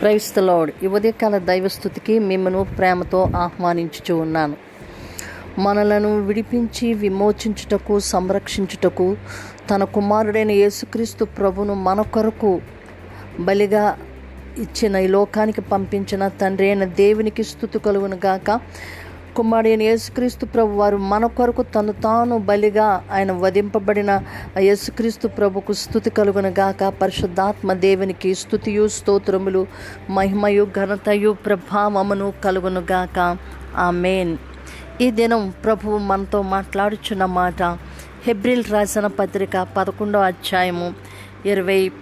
క్రైస్తలోడ్ ఈ ఉదయకాల దైవస్థుతికి మిమ్మను ప్రేమతో ఆహ్వానించుచు ఉన్నాను. మనలను విడిపించి విమోచించుటకు సంరక్షించుటకు తన కుమారుడైన యేసుక్రీస్తు ప్రభును మన కొరకు బలిగా ఇచ్చిన ఈ లోకానికి పంపించిన తండ్రి అయిన దేవునికి స్థుతి కలుగును గాక. కుమారుడైన యేసుక్రీస్తు ప్రభు వారు మన కొరకు తను తాను బలిగా ఆయన వధింపబడిన యేసుక్రీస్తు ప్రభుకు స్థుతి కలుగును గాక. పరిశుద్ధాత్మ దేవునికి స్థుతియు స్తోత్రములు మహిమయు ఘనతయు ప్రభావమును కలుగును గాక. ఆమెన్. ఈ దినం ప్రభువు మనతో మాట్లాడుచున్న మాట హెబ్రిల్ రాసిన పత్రిక పదకొండో అధ్యాయము ఇరవై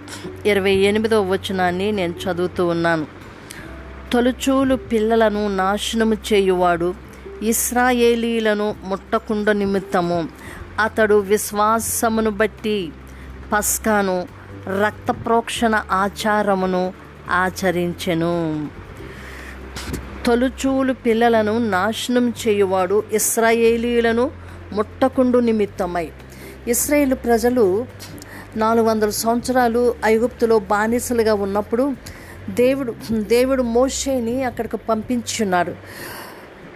ఇరవై ఎనిమిదో వచనాన్ని నేను చదువుతూ ఉన్నాను. తొలుచూలు పిల్లలను నాశనము చేయువాడు ఇస్రాయేలీలను ముట్టకుండ నిమిత్తము అతడు విశ్వాసమును బట్టి పస్కాను రక్త ప్రోక్షణ ఆచారమును ఆచరించెను. తొలుచూలు పిల్లలను నాశనం చేయువాడు ఇస్రాయేలీలను ముట్టకుండు నిమిత్తమై. ఇస్రాయేల్ ప్రజలు నాలుగు వందల సంవత్సరాలు ఐగుప్తులో బానిసలుగా ఉన్నప్పుడు దేవుడు దేవుడు మోషేని అక్కడికి పంపించున్నాడు.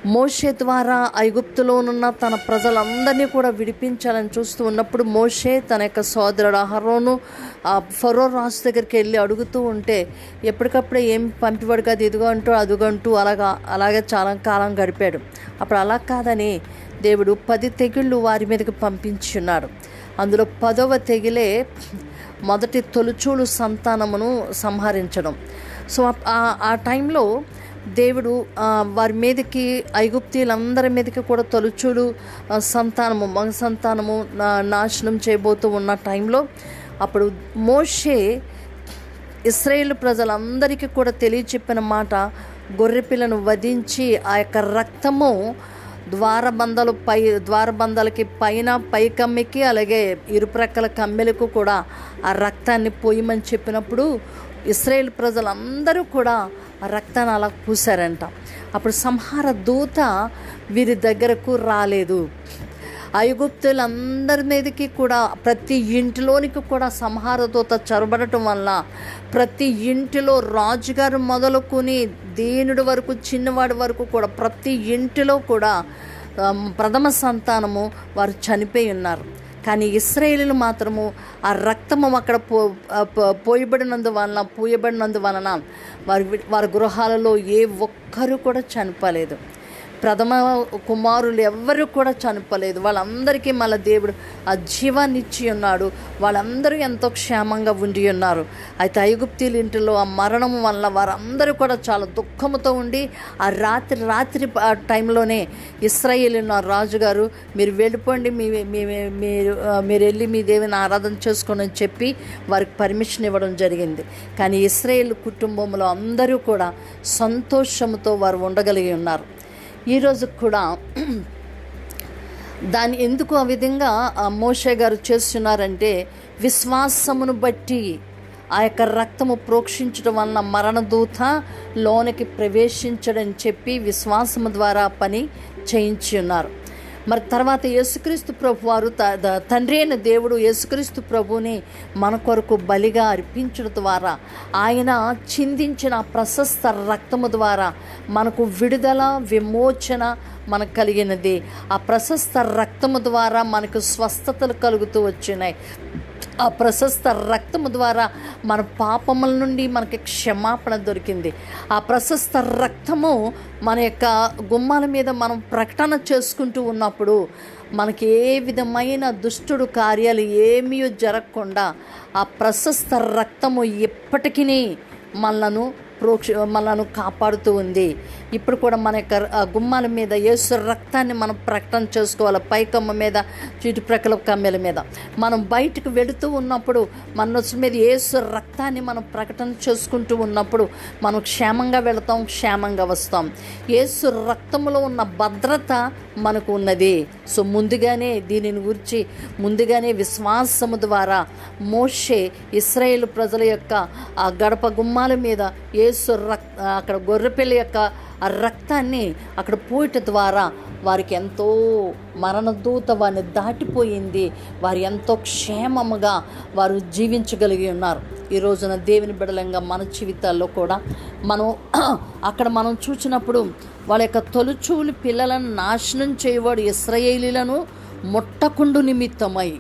మోషే ద్వారా ఐగుప్తులోనున్న తన ప్రజలందరినీ కూడా విడిపించాలని చూస్తూ ఉన్నప్పుడు మోషే తన యొక్క సోదరుడు అహరోను ఆ ఫరో రాజు దగ్గరికి వెళ్ళి అడుగుతూ ఉంటే ఎప్పటికప్పుడే ఏం పంపివాడు కాదు ఇదిగో అంటూ అదుగంటూ అలాగా అలాగే చాలా కాలం గడిపాడు. అప్పుడు అలా కాదని దేవుడు పది తెగుళ్ళు వారి మీదకి పంపించున్నాడు అందులో పదవ తెగిలే మొదటి తొలుచూలు సంతానమును సంహరించడం. సో ఆ- ఆ టైంలో దేవుడు వారి మీదకి ఐగుప్తీలందరి మీదకి కూడా తొలుచుడు సంతానము మగ సంతానము నాశనం చేయబోతూ ఉన్న టైంలో అప్పుడు మోషే ఇస్రాయేల్ ప్రజలందరికీ కూడా తెలియచెప్పిన మాట గొర్రెపిల్లను వధించి ఆ యొక్క రక్తము ద్వారబంధాలు పై ద్వారబంధాలకి పైన పై కమ్మికి అలాగే ఇరుప్రక్కల కమ్మెలకు కూడా ఆ రక్తాన్ని పోయమని చెప్పినప్పుడు ఇస్రాయేల్ ప్రజలందరూ కూడా రక్తాన్ని అలా పూసారంట అప్పుడు సంహార దూత వీరి దగ్గరకు రాలేదు. ఐగుప్తులందరి మీదకి కూడా ప్రతి ఇంటిలోనికి కూడా సంహార దూత చొరబడటం వల్ల ప్రతి ఇంటిలో రాజుగారు మొదలుకొని దీనుడి వరకు చిన్నవాడి వరకు కూడా ప్రతి ఇంటిలో కూడా ప్రథమ సంతానము వారు చనిపోయి ఉన్నారు. కానీ ఇస్రాయేలీలు మాత్రము ఆ రక్తము అక్కడ పో పో- పోయబడినందు వలన పూయబడినందు వలన వారి వారి గృహాలలో ఏ ఒక్కరు కూడా చనిపోలేదు. ప్రథమ కుమారులు ఎవ్వరూ కూడా చనిపోలేదు. వాళ్ళందరికీ మళ్ళీ దేవుడు ఆ జీవాన్ని ఇచ్చి ఉన్నాడు. వాళ్ళందరూ ఎంతో క్షేమంగా ఉండి ఉన్నారు. అయితే ఐగుప్తీల ఇంటిలో ఆ మరణం వల్ల వారందరూ కూడా చాలా దుఃఖంతో ఉండి ఆ రాత్రి రాత్రి ఆ టైంలోనే ఇస్రాయేల్ ఉన్న రాజుగారు మీరు వెళ్ళిపోండి మీ మీరు మీరు వెళ్ళి మీ దేవిని ఆరాధన చేసుకోండి అని చెప్పి వారికి పర్మిషన్ ఇవ్వడం జరిగింది. కానీ ఇస్రాయేల్ కుటుంబంలో అందరూ కూడా సంతోషంతో వారు ఉండగలిగి ఉన్నారు. ఈరోజు కూడా దాన్ని ఎందుకు ఆ విధంగా ఆ మోషే గారు చేస్తున్నారంటే విశ్వాసమును బట్టి ఆ యొక్క రక్తము ప్రోక్షించడం వలన మరణదూత లోనికి ప్రవేశించడని చెప్పి విశ్వాసము ద్వారా పని చేయించి ఉన్నారు మరి తర్వాత యేసుక్రీస్తు ప్రభు వారు త- తండ్రి అయిన దేవుడు యేసుక్రీస్తు ప్రభుని మన కొరకు బలిగా అర్పించడం ద్వారా ఆయన చిందించిన ప్రశస్త రక్తము ద్వారా మనకు విడుదల విమోచన మనకు కలిగినది. ఆ ప్రశస్త రక్తము ద్వారా మనకు స్వస్థతలు కలుగుతూ వచ్చినాయి. ఆ ప్రశస్త రక్తము ద్వారా మన పాపముల నుండి మనకి క్షమాపణ దొరికింది. ఆ ప్రశస్త రక్తము మన యొక్క గుమ్మాల మీద మనం ప్రకటన చేసుకుంటూ ఉన్నప్పుడు మనకి ఏ విధమైన దుష్టుడు కార్యాలు ఏమీ జరగకుండా ఆ ప్రశస్త రక్తము ఎప్పటికీ మనలను ప్రోక్ష మనలను కాపాడుతూ ఉంది. ఇప్పుడు కూడా మన యొక్క గుమ్మాల మీద యేసు రక్తాన్ని మనం ప్రకటన చేసుకోవాలి. పైకమ్మ మీద చుట్టుప్రక్కల కమ్మెల మీద. మనం బయటకు వెళుతూ ఉన్నప్పుడు మన నొచ్చు మీద యేసు రక్తాన్ని మనం ప్రకటన చేసుకుంటూ ఉన్నప్పుడు మనం క్షేమంగా వెళతాం క్షేమంగా వస్తాం. యేసు రక్తంలో ఉన్న భద్రత మనకు ఉన్నది. సో ముందుగానే దీనిని గురించి ముందుగానే విశ్వాసము ద్వారా మోషే ఇస్రాయేల్ ప్రజల యొక్క ఆ గడప గుమ్మాల మీద యేసు రక్ అక్కడ గొర్రెపిల్ల యొక్క ఆ రక్తాన్ని అక్కడ పూయట ద్వారా వారికి ఎంతో మరణదూత వారిని దాటిపోయింది. వారు ఎంతో క్షేమముగా వారు జీవించగలిగి ఉన్నారు. ఈ రోజున దేవుని బిడలంగా మన జీవితాల్లో కూడా మనం అక్కడ మనం చూసినప్పుడు వాళ్ళ యొక్క తొలుచూలు పిల్లలను నాశనం చేయవాడు ఇస్రయేలీలను ముట్టకుండు నిమిత్తమై.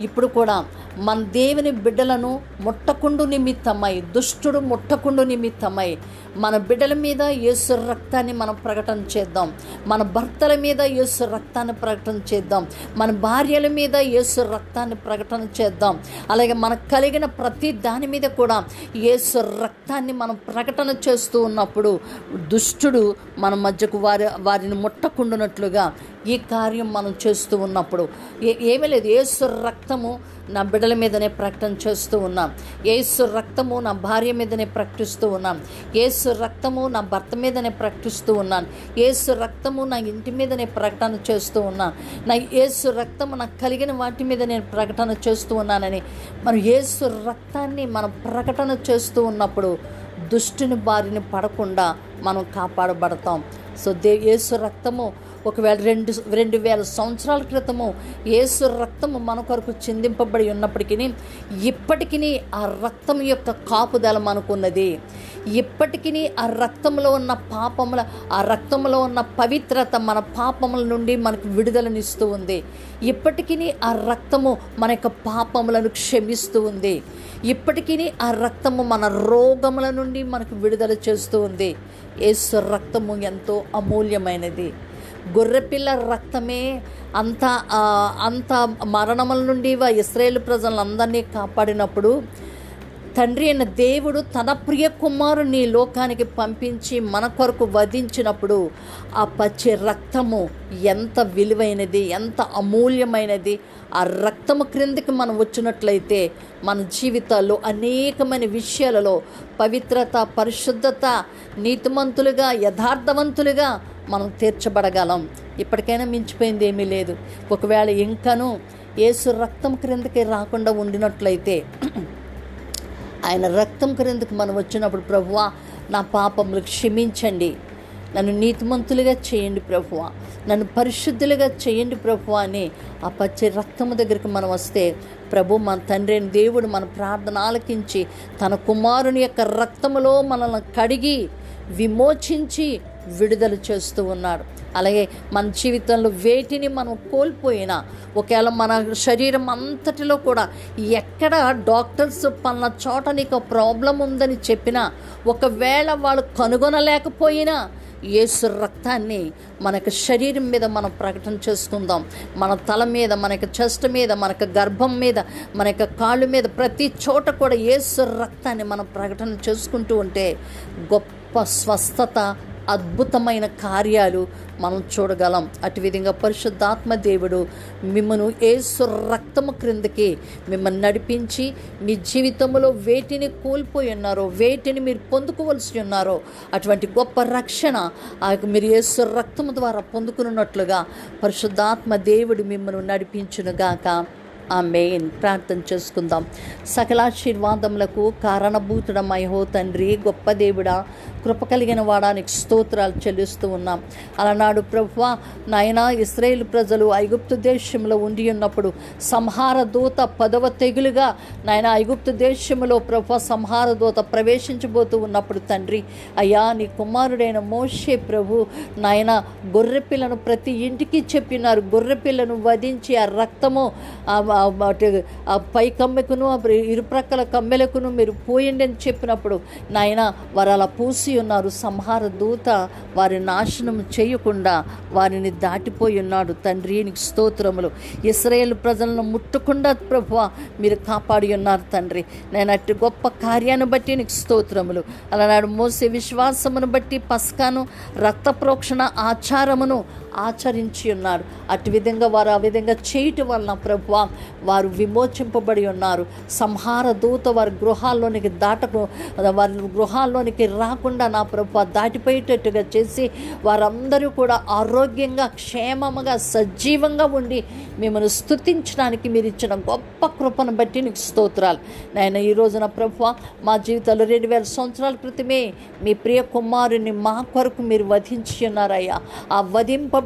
ఇప్పుడు కూడా మన దేవుని బిడ్డలను ముట్టకుండు నిమిత్తమై దుష్టుడు ముట్టకుండు నిమిత్తమై మన బిడ్డల మీద యేసు రక్తాన్ని మనం ప్రకటన చేద్దాం. మన భర్తల మీద యేసు రక్తాన్ని ప్రకటన చేద్దాం. మన భార్యల మీద యేసు రక్తాన్ని ప్రకటన చేద్దాం. అలాగే మనకు కలిగిన ప్రతి దాని మీద కూడా యేసు రక్తాన్ని మనం ప్రకటన చేస్తూ ఉన్నప్పుడు దుష్టుడు మన మధ్యకు వారి వారిని ముట్టకుండునట్లుగా ఈ కార్యం మనం చేస్తూ ఉన్నప్పుడు. ఏమీ లేదు. ఏసు రక్తము నా బిడ్డల మీదనే ప్రకటన చేస్తూ ఉన్నాం. ఏసు రక్తము నా భార్య మీదనే ప్రకటిస్తూ ఉన్నాం. ఏసు రక్తము నా భర్త మీదనే ప్రకటిస్తూ ఉన్నాను ఏసు రక్తము నా ఇంటి మీదనే ప్రకటన చేస్తూ ఉన్నాను నా ఏసు రక్తము నాకు కలిగిన వాటి మీద నేను ప్రకటన చేస్తూ ఉన్నానని. మనం ఏసు రక్తాన్ని మనం ప్రకటన చేస్తూ ఉన్నప్పుడు దుష్టుని బారిన పడకుండా మనం కాపాడబడతాం. సో దే యేసు రక్తము ఒకవేళ రెండు రెండు వేల సంవత్సరాల క్రితము యేసు రక్తము మన కొరకు చిందింపబడి ఉన్నప్పటికీ ఇప్పటికీ ఆ రక్తం యొక్క కాపుదల మనకున్నది ఇప్పటికీ ఆ రక్తంలో ఉన్న పాపముల ఆ రక్తంలో ఉన్న పవిత్రత మన పాపముల నుండి మనకు విడుదలనిస్తూ ఉంది. ఇప్పటికీ ఆ రక్తము మన యొక్క పాపములను క్షమిస్తూ ఉంది. ఇప్పటికీ ఆ రక్తము మన రోగముల నుండి మనకు విడుదల చేస్తూ ఉంది. యేసు రక్తము ఎంతో అమూల్యమైనది. గొర్రెపిల్ల రక్తమే అంత అంత మరణముల నుండి వా ఇస్రాయేల్ ప్రజలందరినీ కాపాడినప్పుడు తండ్రి అయిన దేవుడు తన ప్రియ కుమారుని లోకానికి పంపించి మన కొరకు వధించినప్పుడు ఆ పచ్చి రక్తము ఎంత విలువైనది ఎంత అమూల్యమైనది. ఆ రక్తము క్రిందికి మనం వచ్చినట్లయితే మన జీవితాల్లో అనేకమైన విషయాలలో పవిత్రత పరిశుద్ధత నీతిమంతులుగా యథార్థవంతులుగా మనం తీర్చబడగలం. ఇప్పటికైనా మించిపోయింది ఏమీ లేదు. ఒకవేళ ఇంకనూ ఏసు రక్తం క్రిందకి రాకుండా ఉండినట్లయితే ఆయన రక్తం క్రిందకు మనం వచ్చినప్పుడు ప్రభువా నా పాపములు క్షమించండి. నన్ను నీతిమంతులుగా చేయండి ప్రభువ. నన్ను పరిశుద్ధులుగా చేయండి ప్రభువా అని ఆ పచ్చి రక్తము దగ్గరికి మనం వస్తే ప్రభు మన తండ్రి అయిన దేవుడు మన ప్రార్థన ఆలకించి తన కుమారుని యొక్క రక్తములో మనల్ని కడిగి విమోచించి విడుదల చేస్తూ ఉన్నాడు అలాగే మన జీవితంలో వేటిని మనం కోల్పోయినా ఒకవేళ మన శరీరం అంతటిలో కూడా ఎక్కడ డాక్టర్స్ పన్న చోట నీకు ప్రాబ్లం ఉందని చెప్పినా ఒకవేళ వాళ్ళు కనుగొనలేకపోయినా యేసు రక్తాన్ని మనకు శరీరం మీద మనం ప్రకటన చేసుకుందాం. మన తల మీద మనకు చెస్ట్ మీద మనకు గర్భం మీద మన యొక్క కాళ్ళు మీద ప్రతి చోట కూడా యేసు రక్తాన్ని మనం ప్రకటన చేసుకుంటూ ఉంటే గొప్ప స్వస్థత అద్భుతమైన కార్యాలు మనం చూడగలం. అటు విధంగా పరిశుద్ధాత్మ దేవుడు మిమ్మను ఏసు రక్తము క్రిందకి మిమ్మల్ని నడిపించి మీ జీవితంలో వేటిని కోల్పోయి ఉన్నారో వేటిని మీరు పొందుకోవలసి ఉన్నారో అటువంటి గొప్ప రక్షణ ఆ యొక్క మీరు ఏసు రక్తము ద్వారా పొందుకున్నట్లుగా పరిశుద్ధాత్మ దేవుడు మిమ్మల్ని నడిపించునుగాక. ఆ మెయిన్ ప్రార్థన చేసుకుందాం. సకలాశీర్వాదములకు కారణభూతుడమై హో తండ్రి గొప్ప దేవుడా కృప కలిగిన వాడానికి స్తోత్రాలు చెల్లిస్తూ ఉన్నాం. అలనాడు ప్రభువ నాయన ఇస్రాయేల్ ప్రజలు ఐగుప్తు దేశంలో ఉండి ఉన్నప్పుడు సంహార దూత పదవ తెగులుగా నాయన ఐగుప్తు దేశంలో ప్రభు సంహార దూత ప్రవేశించబోతూ ఉన్నప్పుడు తండ్రి అయ్యా నీ కుమారుడైన మోషే ప్రభు నాయన గొర్రెపిల్లను ప్రతి ఇంటికి చెప్పినారు. గొర్రెపిల్లను వధించి ఆ రక్తము ఆ పై కమ్మెకును ఇరుప్రక్కల కమ్మెలకును మీరు పోయండి అని చెప్పినప్పుడు నాయన వారు అలా పూసి ఉన్నారు. సంహార దూత వారి నాశనం చేయకుండా వారిని దాటిపోయి ఉన్నాడు. తండ్రి నీకు స్తోత్రములు. ఇస్రాయేల్ ప్రజలను ముట్టకుండా ప్రభువ మీరు కాపాడి ఉన్నారు తండ్రి. నేను అట్టి గొప్ప కార్యాన్ని బట్టి నీకు స్తోత్రములు. అలానాడు మోసే విశ్వాసమును బట్టి పస్కాను రక్త ప్రోక్షణ ఆచారమును ఆచరించి ఉన్నారు. అటు విధంగా వారు ఆ విధంగా చేయటం వలన ప్రభు వారు విమోచింపబడి ఉన్నారు. సంహార దూత వారి గృహాల్లోనికి దాటకు వారి గృహాల్లోనికి రాకుండా నా ప్రభు దాటిపోయేటట్టుగా చేసి వారందరూ కూడా ఆరోగ్యంగా క్షేమముగా సజీవంగా ఉండి మిమ్మల్ని స్థుతించడానికి మీరు ఇచ్చిన గొప్ప కృపను బట్టి నీకు స్తోత్రాలు. నాయన ఈ రోజున ప్రభు మా జీవితాలు రెండు వేల సంవత్సరాల క్రితమే మీ ప్రియ కుమారుని మా కొరకు మీరు వధించి ఉన్నారయ్యా. ఆ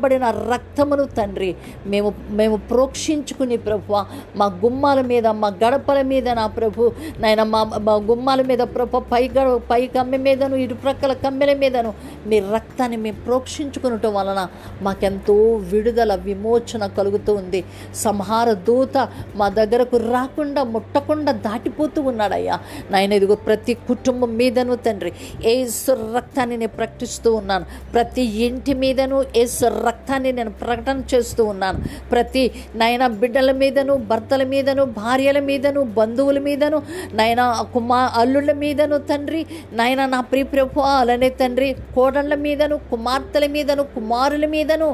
చిందించబడిన రక్తమును తండ్రి. మేము మేము ప్రోక్షించుకుని ప్రభు మా గుమ్మాల మీద మా గడపల మీద నా ప్రభు నాయన మా మా గుమ్మాల మీద ప్రభు పై గడ పై కమ్మె మీదను ఇరుప్రక్కల కమ్మెల మీదను మీ రక్తాన్ని మేము ప్రోక్షించుకునటం వలన మాకెంతో విడుదల విమోచన కలుగుతూ ఉంది. సంహార దూత మా దగ్గరకు రాకుండా ముట్టకుండా దాటిపోతూ ఉన్నాడయ్యా. నాయన ఇదిగో ప్రతి కుటుంబం మీదను తండ్రి ఏసు రక్తాన్ని నేను ప్రకటిస్తూ ఉన్నాను. ప్రతి ఇంటి మీదను ఏసు రక్తాన్ని నేను ప్రకటన చేస్తూ ఉన్నాను. ప్రతి నాయన బిడ్డల మీదను భర్తల మీదను భార్యల మీదను బంధువుల మీదను నాయన కుమార్ అల్లుళ్ళ మీదను తండ్రి నాయన నా ప్రియ ప్రభు అలానే తండ్రి కోడళ్ళ మీదను కుమార్తెల మీదను కుమారుల మీదను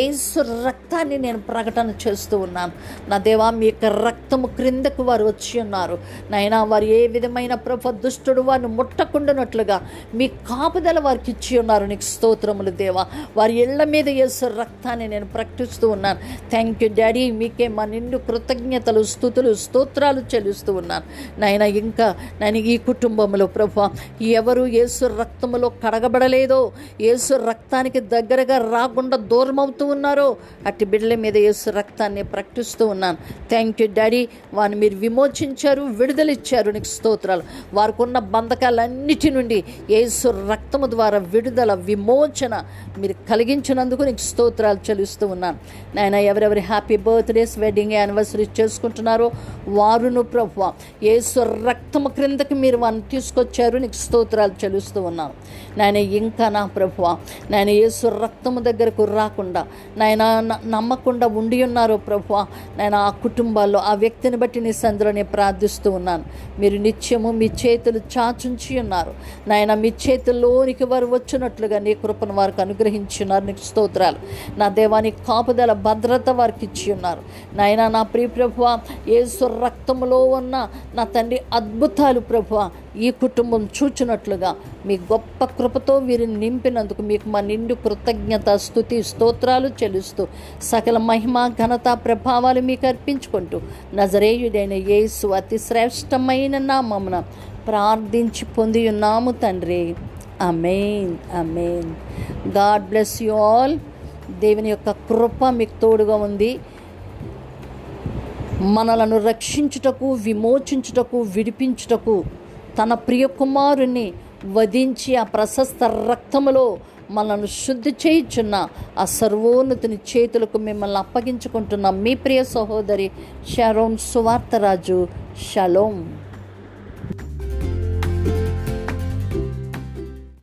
ఏసు రక్తాన్ని నేను ప్రకటన చేస్తూ ఉన్నాను. నా దేవా మీ యొక్క రక్తము క్రిందకు వారు వచ్చి ఉన్నారు. నాయన వారు ఏ విధమైన ప్రభు దుష్టుడు వారిని ముట్టకుండానట్లుగా మీ కాపుదల వారికి ఇచ్చి ఉన్నారు. నీకు స్తోత్రములు దేవా. వారి ఇళ్ళ మీద ఏసు రక్తాన్ని నేను ప్రకటిస్తూ ఉన్నాను. థ్యాంక్ యూ డాడీ మీకే మా నిండు కృతజ్ఞతలు స్థుతులు స్తోత్రాలు చెల్లిస్తూ ఉన్నాను. నాయన ఇంకా నేను ఈ కుటుంబంలో ప్రభు ఎవరు యేసు రక్తములో కడగబడలేదో యేసు రక్తానికి దగ్గరగా రాకుండా దూరం అవుతూ ఉన్నారో అట్టి బిడ్డల మీద యేసు రక్తాన్ని ప్రకటిస్తూ ఉన్నాను. థ్యాంక్ యూ డాడీ వారిని మీరు విమోచించారు విడుదలిచ్చారు. నీకు స్తోత్రాలు. వారికి ఉన్న బంధకాలన్నిటి నుండి యేసు రక్తము ద్వారా విడుదల విమోచన మీరు కలిగించినందుకు నీకు స్తోత్రాలు చెల్లిస్తూ ఉన్నాను. నాయన ఎవరెవరి హ్యాపీ బర్త్డేస్ వెడ్డింగ్ యానివర్సరీ చేసుకుంటున్నారో వారును ప్రభు యేసు రక్తము క్రిందకి మీరు వారిని తీసుకొచ్చారు నీకు స్తోత్రాలు చెల్లిస్తూ ఉన్నాను. నాయన ఇంకా నా ప్రభు నాయన యేసు రక్తము దగ్గరకు రాకుండా నాయన న- నమ్మకుండా ఉండి ఉన్నారో ప్రభు నాయన ఆ కుటుంబాల్లో ఆ వ్యక్తిని బట్టి నీ సందులోనే ప్రార్థిస్తూ ఉన్నాను. మీరు నిత్యము మీ చేతులు చాచుంచి ఉన్నారు. నాయన మీ చేతుల్లోనికి వారు వచ్చినట్లుగా నీ కృపను వారికి అనుగ్రహించున్నారు నీకు స్తోత్ర స్తోత్రాలు నా దేవానికి కాపుదల భద్రత వారికి ఇచ్చి ఉన్నారు. నాయన నా ప్రియ ప్రభువ ఏసు రక్తములో ఉన్న నా తండ్రి అద్భుతాలు ప్రభువ ఈ కుటుంబం చూచినట్లుగా మీ గొప్ప కృపతో వీరిని నింపినందుకు మీకు మా నిండు కృతజ్ఞత స్థుతి స్తోత్రాలు చెల్లిస్తూ సకల మహిమ ఘనత ప్రభావాలు మీకు అర్పించుకుంటూ నజరేయుడైన యేసు అతి శ్రేష్టమైన నామమున ప్రార్థించి పొంది ఉన్నాము తండ్రి. Amen amen God bless you all. దేవుని యొక్క కృప మీకు తోడుగా ఉంది. మనలను రక్షించుటకు విమోచించుటకు విడిపించుటకు తన ప్రియ కుమారుని వధించి ఆ ప్రశస్త రక్తములో మనల్ని శుద్ధి చేయుచున్న ఆ సర్వోన్నతిని చేతులకు మిమ్మల్ని అప్పగించుకుంటున్న మీ ప్రియ సహోదరి షరోన్ సువార్తరాజు. షలోం.